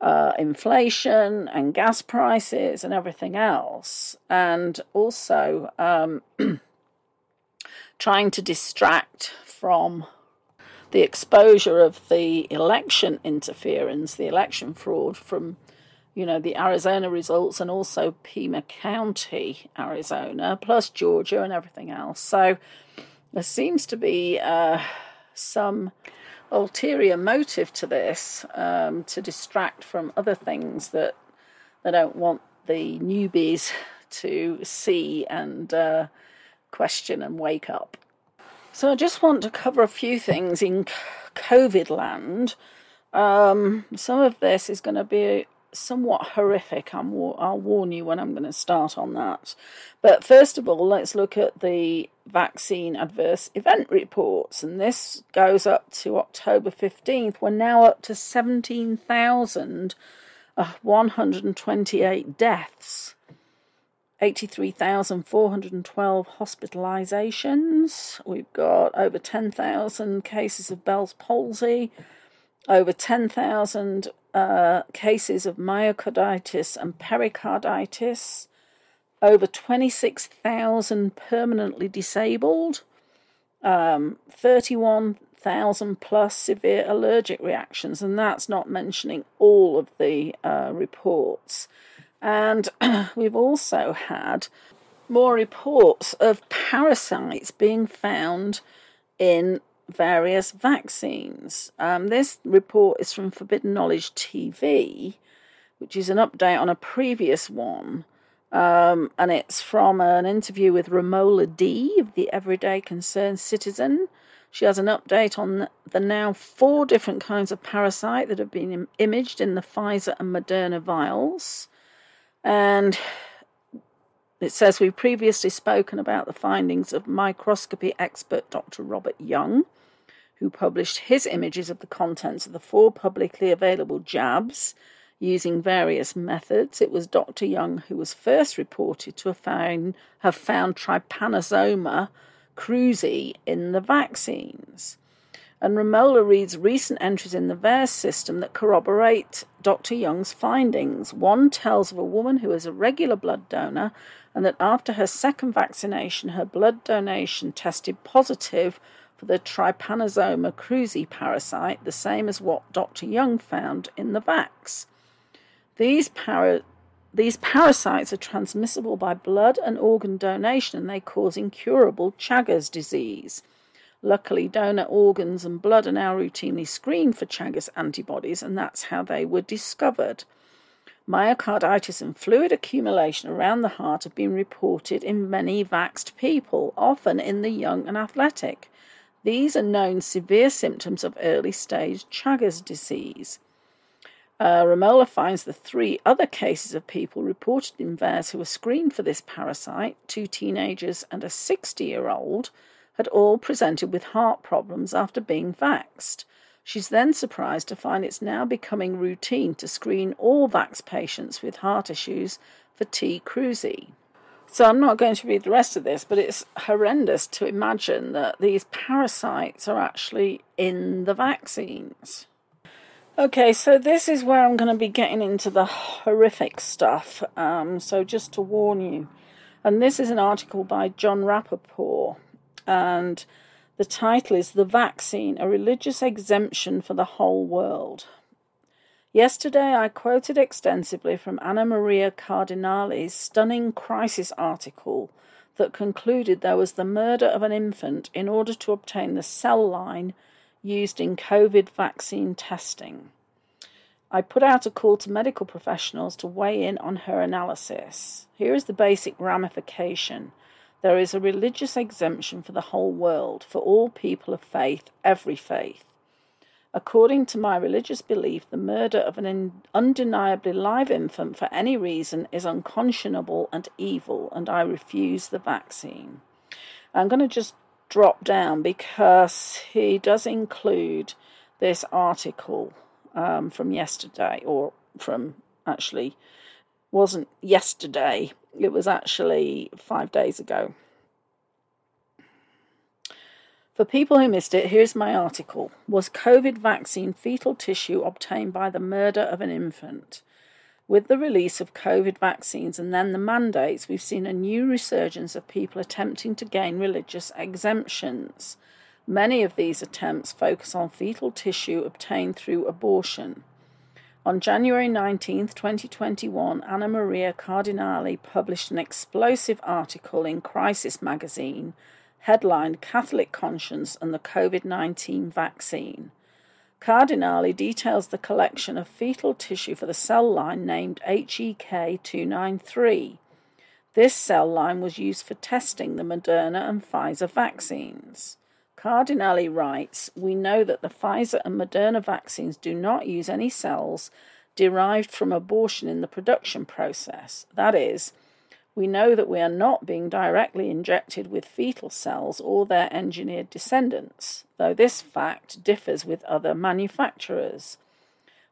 uh, inflation and gas prices and everything else, and also um, [clears throat] trying to distract from the exposure of the election interference, the election fraud from, you know, the Arizona results and also Pima County, Arizona, plus Georgia and everything else. So there seems to be uh, some ulterior motive to this um, to distract from other things that they don't want the newbies to see and uh, question and wake up. So I just want to cover a few things in COVID land. Um, some of this is going to be somewhat horrific. I'm, I'll warn you when I'm going to start on that. But first of all, let's look at the vaccine adverse event reports. And this goes up to October 15th. We're now up to 17,128 uh, deaths. 83,412 hospitalizations. We've got over 10,000 cases of Bell's palsy, over 10,000 uh, cases of myocarditis and pericarditis, over 26,000 permanently disabled, um, 31,000 plus severe allergic reactions, and that's not mentioning all of the uh, reports. And [clears throat] we've also had more reports of parasites being found in various vaccines. Um, this report is from Forbidden Knowledge TV, which is an update on a previous one. Um, and it's from an interview with Romola D of the Everyday Concerned Citizen. She has an update on the now four different kinds of parasite that have been Im- imaged in the Pfizer and Moderna vials. And it says we've previously spoken about the findings of microscopy expert Dr. Robert Young, who published his images of the contents of the four publicly available jabs using various methods. It was Dr. Young who was first reported to have found, have found trypanosoma cruzi in the vaccines. And Romola reads recent entries in the VAERS system that corroborate Dr. Young's findings. One tells of a woman who is a regular blood donor and that after her second vaccination, her blood donation tested positive for the Trypanosoma cruzi parasite, the same as what Dr. Young found in the vax. These, para- these parasites are transmissible by blood and organ donation and they cause incurable Chagas disease. Luckily, donor organs and blood are now routinely screened for Chagas antibodies, and that's how they were discovered. Myocarditis and fluid accumulation around the heart have been reported in many vaxed people, often in the young and athletic. These are known severe symptoms of early stage Chagas disease. Uh, Romola finds the three other cases of people reported in VAERS who were screened for this parasite, two teenagers and a 60 year old, had all presented with heart problems after being vaxed. She's then surprised to find it's now becoming routine to screen all vax patients with heart issues for T. cruzi. So I'm not going to read the rest of this, but it's horrendous to imagine that these parasites are actually in the vaccines. Okay, so this is where I'm going to be getting into the horrific stuff. Um, so just to warn you, and this is an article by Jon Rappoport, and the title is The Vaccine, a Religious Exemption for the Whole World. Yesterday, I quoted extensively from Anna Maria Cardinali's stunning crisis article that concluded there was the murder of an infant in order to obtain the cell line used in COVID vaccine testing. I put out a call to medical professionals to weigh in on her analysis. Here is the basic ramification there is a religious exemption for the whole world, for all people of faith, every faith. According to my religious belief, the murder of an undeniably live infant for any reason is unconscionable and evil, and I refuse the vaccine. I'm going to just drop down because he does include this article um, from yesterday, or from actually wasn't yesterday, it was actually five days ago. For people who missed it, here's my article. Was COVID vaccine fetal tissue obtained by the murder of an infant? With the release of COVID vaccines and then the mandates, we've seen a new resurgence of people attempting to gain religious exemptions. Many of these attempts focus on fetal tissue obtained through abortion. On January 19, 2021, Anna Maria Cardinali published an explosive article in Crisis magazine headlined Catholic Conscience and the COVID 19 Vaccine. Cardinali details the collection of fetal tissue for the cell line named HEK293. This cell line was used for testing the Moderna and Pfizer vaccines. Cardinali writes We know that the Pfizer and Moderna vaccines do not use any cells derived from abortion in the production process. That is, we know that we are not being directly injected with fetal cells or their engineered descendants, though this fact differs with other manufacturers.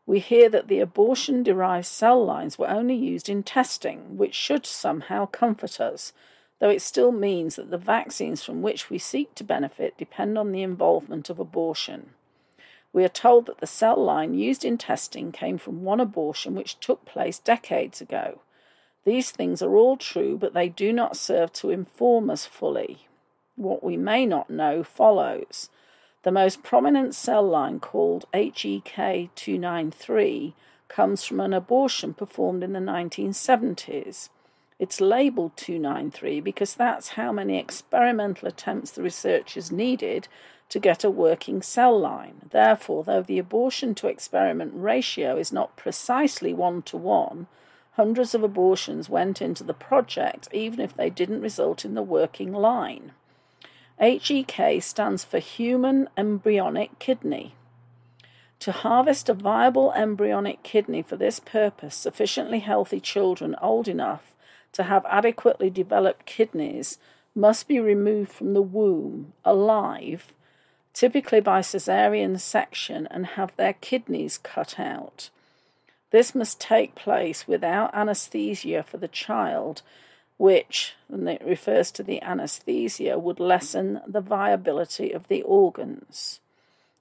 We hear that the abortion derived cell lines were only used in testing, which should somehow comfort us, though it still means that the vaccines from which we seek to benefit depend on the involvement of abortion. We are told that the cell line used in testing came from one abortion which took place decades ago. These things are all true, but they do not serve to inform us fully. What we may not know follows. The most prominent cell line, called HEK293, comes from an abortion performed in the 1970s. It's labelled 293 because that's how many experimental attempts the researchers needed to get a working cell line. Therefore, though the abortion to experiment ratio is not precisely one to one, hundreds of abortions went into the project even if they didn't result in the working line. HEK stands for Human Embryonic Kidney. To harvest a viable embryonic kidney for this purpose, sufficiently healthy children old enough to have adequately developed kidneys must be removed from the womb alive, typically by caesarean section, and have their kidneys cut out. This must take place without anesthesia for the child, which, and it refers to the anesthesia, would lessen the viability of the organs.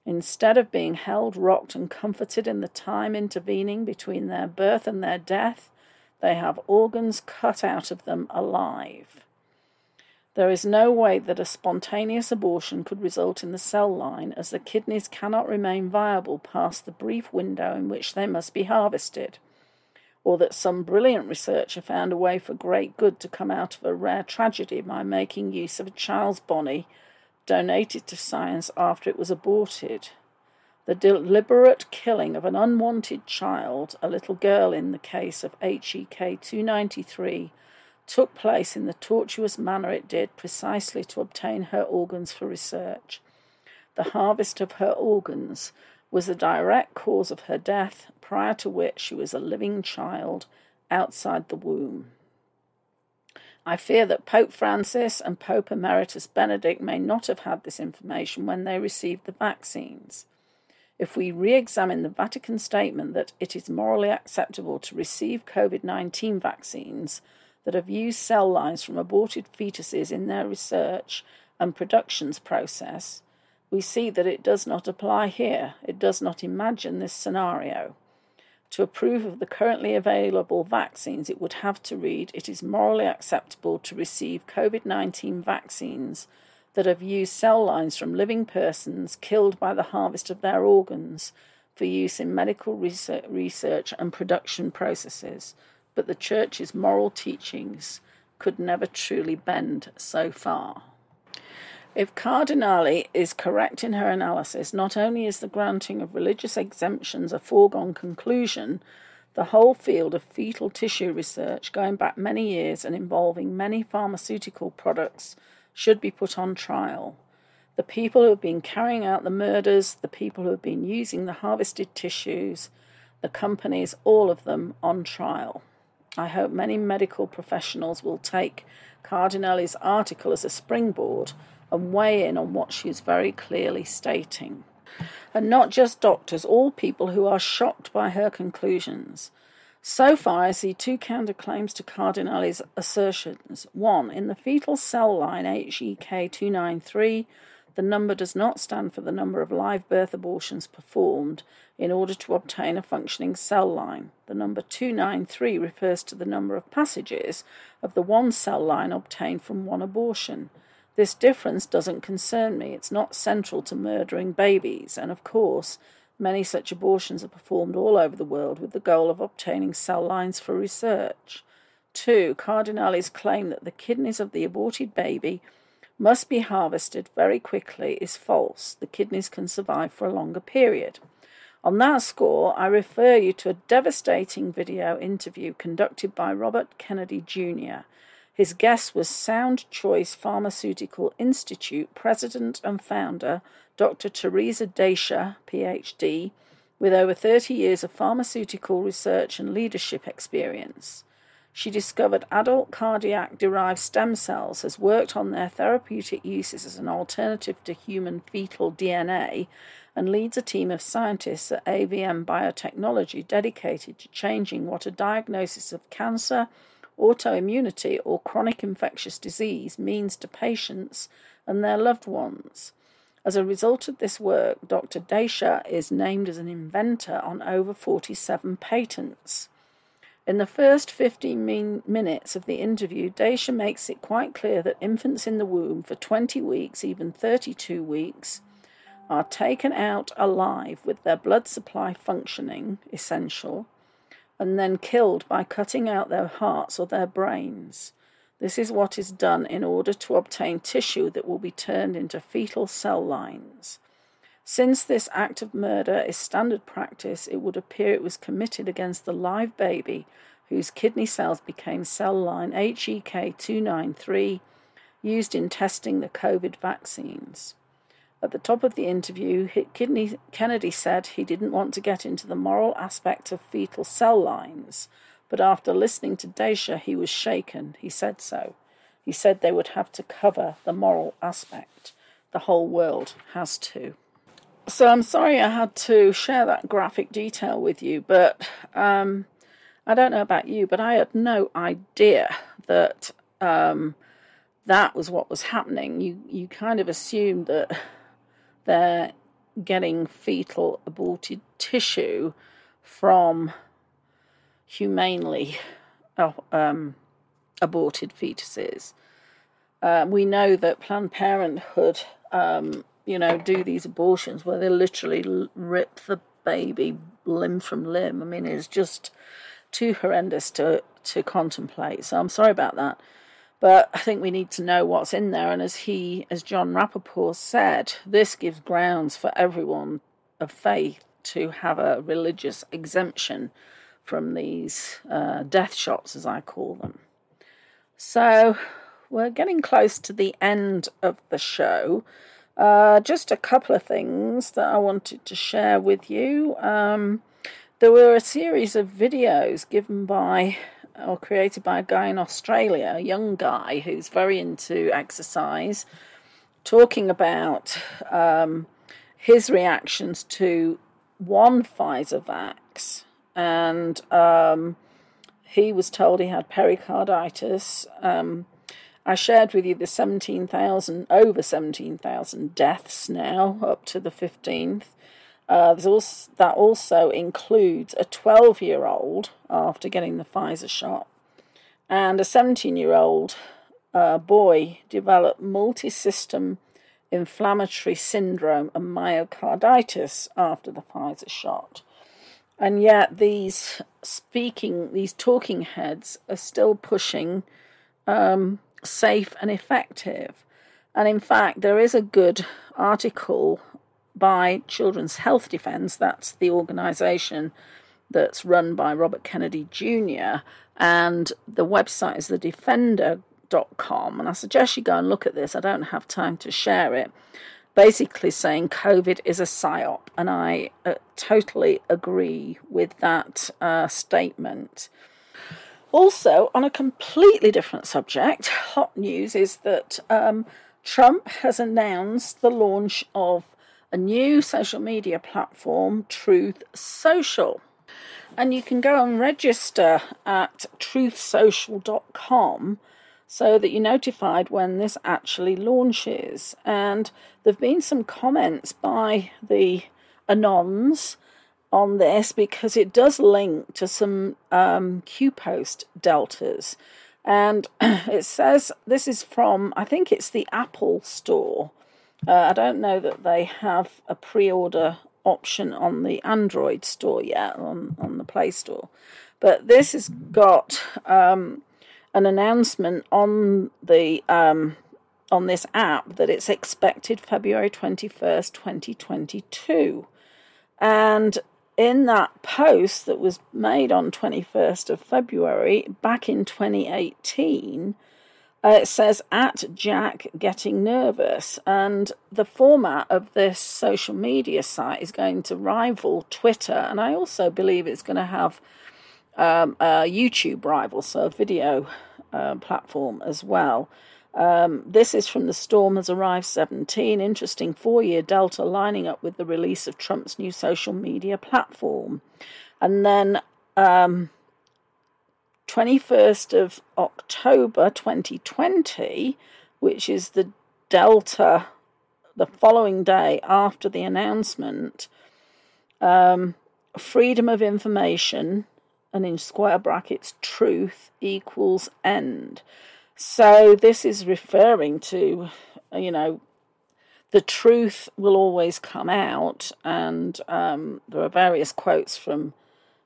Instead of being held, rocked, and comforted in the time intervening between their birth and their death, they have organs cut out of them alive. There is no way that a spontaneous abortion could result in the cell line, as the kidneys cannot remain viable past the brief window in which they must be harvested, or that some brilliant researcher found a way for great good to come out of a rare tragedy by making use of a child's body donated to science after it was aborted. The deliberate killing of an unwanted child, a little girl in the case of HEK 293, took place in the tortuous manner it did precisely to obtain her organs for research. The harvest of her organs was the direct cause of her death, prior to which she was a living child outside the womb. I fear that Pope Francis and Pope Emeritus Benedict may not have had this information when they received the vaccines. If we re examine the Vatican statement that it is morally acceptable to receive COVID 19 vaccines, that have used cell lines from aborted fetuses in their research and productions process, we see that it does not apply here. It does not imagine this scenario. To approve of the currently available vaccines, it would have to read It is morally acceptable to receive COVID 19 vaccines that have used cell lines from living persons killed by the harvest of their organs for use in medical research and production processes but the Church's moral teachings could never truly bend so far. If Cardinali is correct in her analysis, not only is the granting of religious exemptions a foregone conclusion, the whole field of fetal tissue research, going back many years and involving many pharmaceutical products, should be put on trial. The people who have been carrying out the murders, the people who have been using the harvested tissues, the companies, all of them on trial. I hope many medical professionals will take Cardinali's article as a springboard and weigh in on what she is very clearly stating. And not just doctors, all people who are shocked by her conclusions. So far, I see two counterclaims to Cardinali's assertions. One, in the fetal cell line HEK293, the number does not stand for the number of live birth abortions performed in order to obtain a functioning cell line. The number 293 refers to the number of passages of the one cell line obtained from one abortion. This difference doesn't concern me. It's not central to murdering babies, and of course, many such abortions are performed all over the world with the goal of obtaining cell lines for research. 2. Cardinali's claim that the kidneys of the aborted baby must be harvested very quickly is false. The kidneys can survive for a longer period. On that score, I refer you to a devastating video interview conducted by Robert Kennedy Jr. His guest was Sound Choice Pharmaceutical Institute president and founder, Dr. Theresa Deisher, PhD, with over 30 years of pharmaceutical research and leadership experience. She discovered adult cardiac derived stem cells, has worked on their therapeutic uses as an alternative to human fetal DNA, and leads a team of scientists at AVM Biotechnology dedicated to changing what a diagnosis of cancer, autoimmunity, or chronic infectious disease means to patients and their loved ones. As a result of this work, Dr. Deisher is named as an inventor on over 47 patents. In the first 15 minutes of the interview, Deisher makes it quite clear that infants in the womb for 20 weeks, even 32 weeks, are taken out alive with their blood supply functioning, essential, and then killed by cutting out their hearts or their brains. This is what is done in order to obtain tissue that will be turned into fetal cell lines. Since this act of murder is standard practice, it would appear it was committed against the live baby whose kidney cells became cell line HEK293 used in testing the COVID vaccines. At the top of the interview, Kennedy said he didn't want to get into the moral aspect of fetal cell lines, but after listening to Deisher, he was shaken. He said so. He said they would have to cover the moral aspect. The whole world has to. So I'm sorry I had to share that graphic detail with you, but um, I don't know about you, but I had no idea that um, that was what was happening. You you kind of assumed that they're getting fetal aborted tissue from humanely uh, um, aborted fetuses. Uh, we know that Planned Parenthood, um, you know, do these abortions where they literally rip the baby limb from limb. I mean, it's just too horrendous to to contemplate. So I'm sorry about that. But I think we need to know what's in there. And as he, as Jon Rappoport said, this gives grounds for everyone of faith to have a religious exemption from these uh, death shots, as I call them. So we're getting close to the end of the show. Uh, just a couple of things that I wanted to share with you. Um, there were a series of videos given by or created by a guy in Australia, a young guy who's very into exercise, talking about um, his reactions to one Pfizer vax, and um, he was told he had pericarditis. Um, I shared with you the 17,000, over 17,000 deaths now, up to the 15th. Uh, also, that also includes a 12 year old after getting the Pfizer shot, and a 17 year old uh, boy developed multi system inflammatory syndrome and myocarditis after the Pfizer shot. And yet, these speaking, these talking heads are still pushing um, safe and effective. And in fact, there is a good article by Children's Health Defence, that's the organisation that's run by Robert Kennedy Jr., and the website is thedefender.com. And I suggest you go and look at this. I don't have time to share it. Basically, saying COVID is a psyop, and I uh, totally agree with that uh, statement. Also, on a completely different subject, hot news is that um, Trump has announced the launch of a new social media platform, Truth Social. And you can go and register at truthsocial.com so that you're notified when this actually launches. And there have been some comments by the Anons on this because it does link to some um, QPost deltas. And [clears throat] it says this is from, I think it's the Apple Store. Uh, I don't know that they have a pre-order option on the Android store yet, on, on the Play Store. But this has got um, an announcement on the um, on this app that it's expected February 21st, 2022. And in that post that was made on 21st of February back in 2018, uh, it says at Jack getting nervous, and the format of this social media site is going to rival Twitter, and I also believe it's going to have um, a YouTube rival, so a video uh, platform as well. Um, this is from the Storm Has Arrived 17. Interesting four year delta lining up with the release of Trump's new social media platform. And then um, 21st of October 2020, which is the Delta, the following day after the announcement, um, freedom of information, and in square brackets, truth equals end. So this is referring to, you know, the truth will always come out, and um, there are various quotes from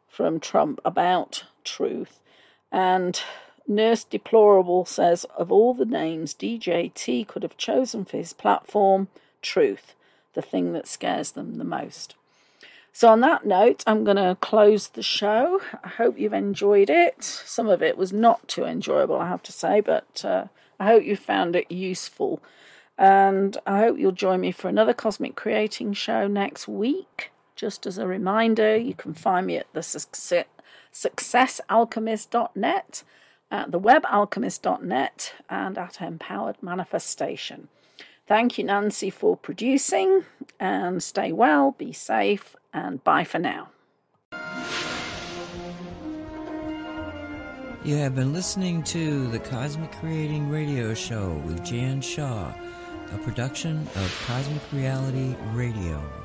from Trump about truth. And Nurse Deplorable says, of all the names DJT could have chosen for his platform, truth, the thing that scares them the most. So, on that note, I'm going to close the show. I hope you've enjoyed it. Some of it was not too enjoyable, I have to say, but uh, I hope you found it useful. And I hope you'll join me for another Cosmic Creating show next week. Just as a reminder, you can find me at the successalchemist.net, at uh, the webalchemist.net, and at Empowered Manifestation. Thank you, Nancy, for producing, and stay well, be safe, and bye for now. You have been listening to the Cosmic Creating Radio Show with Jan Shaw, a production of Cosmic Reality Radio.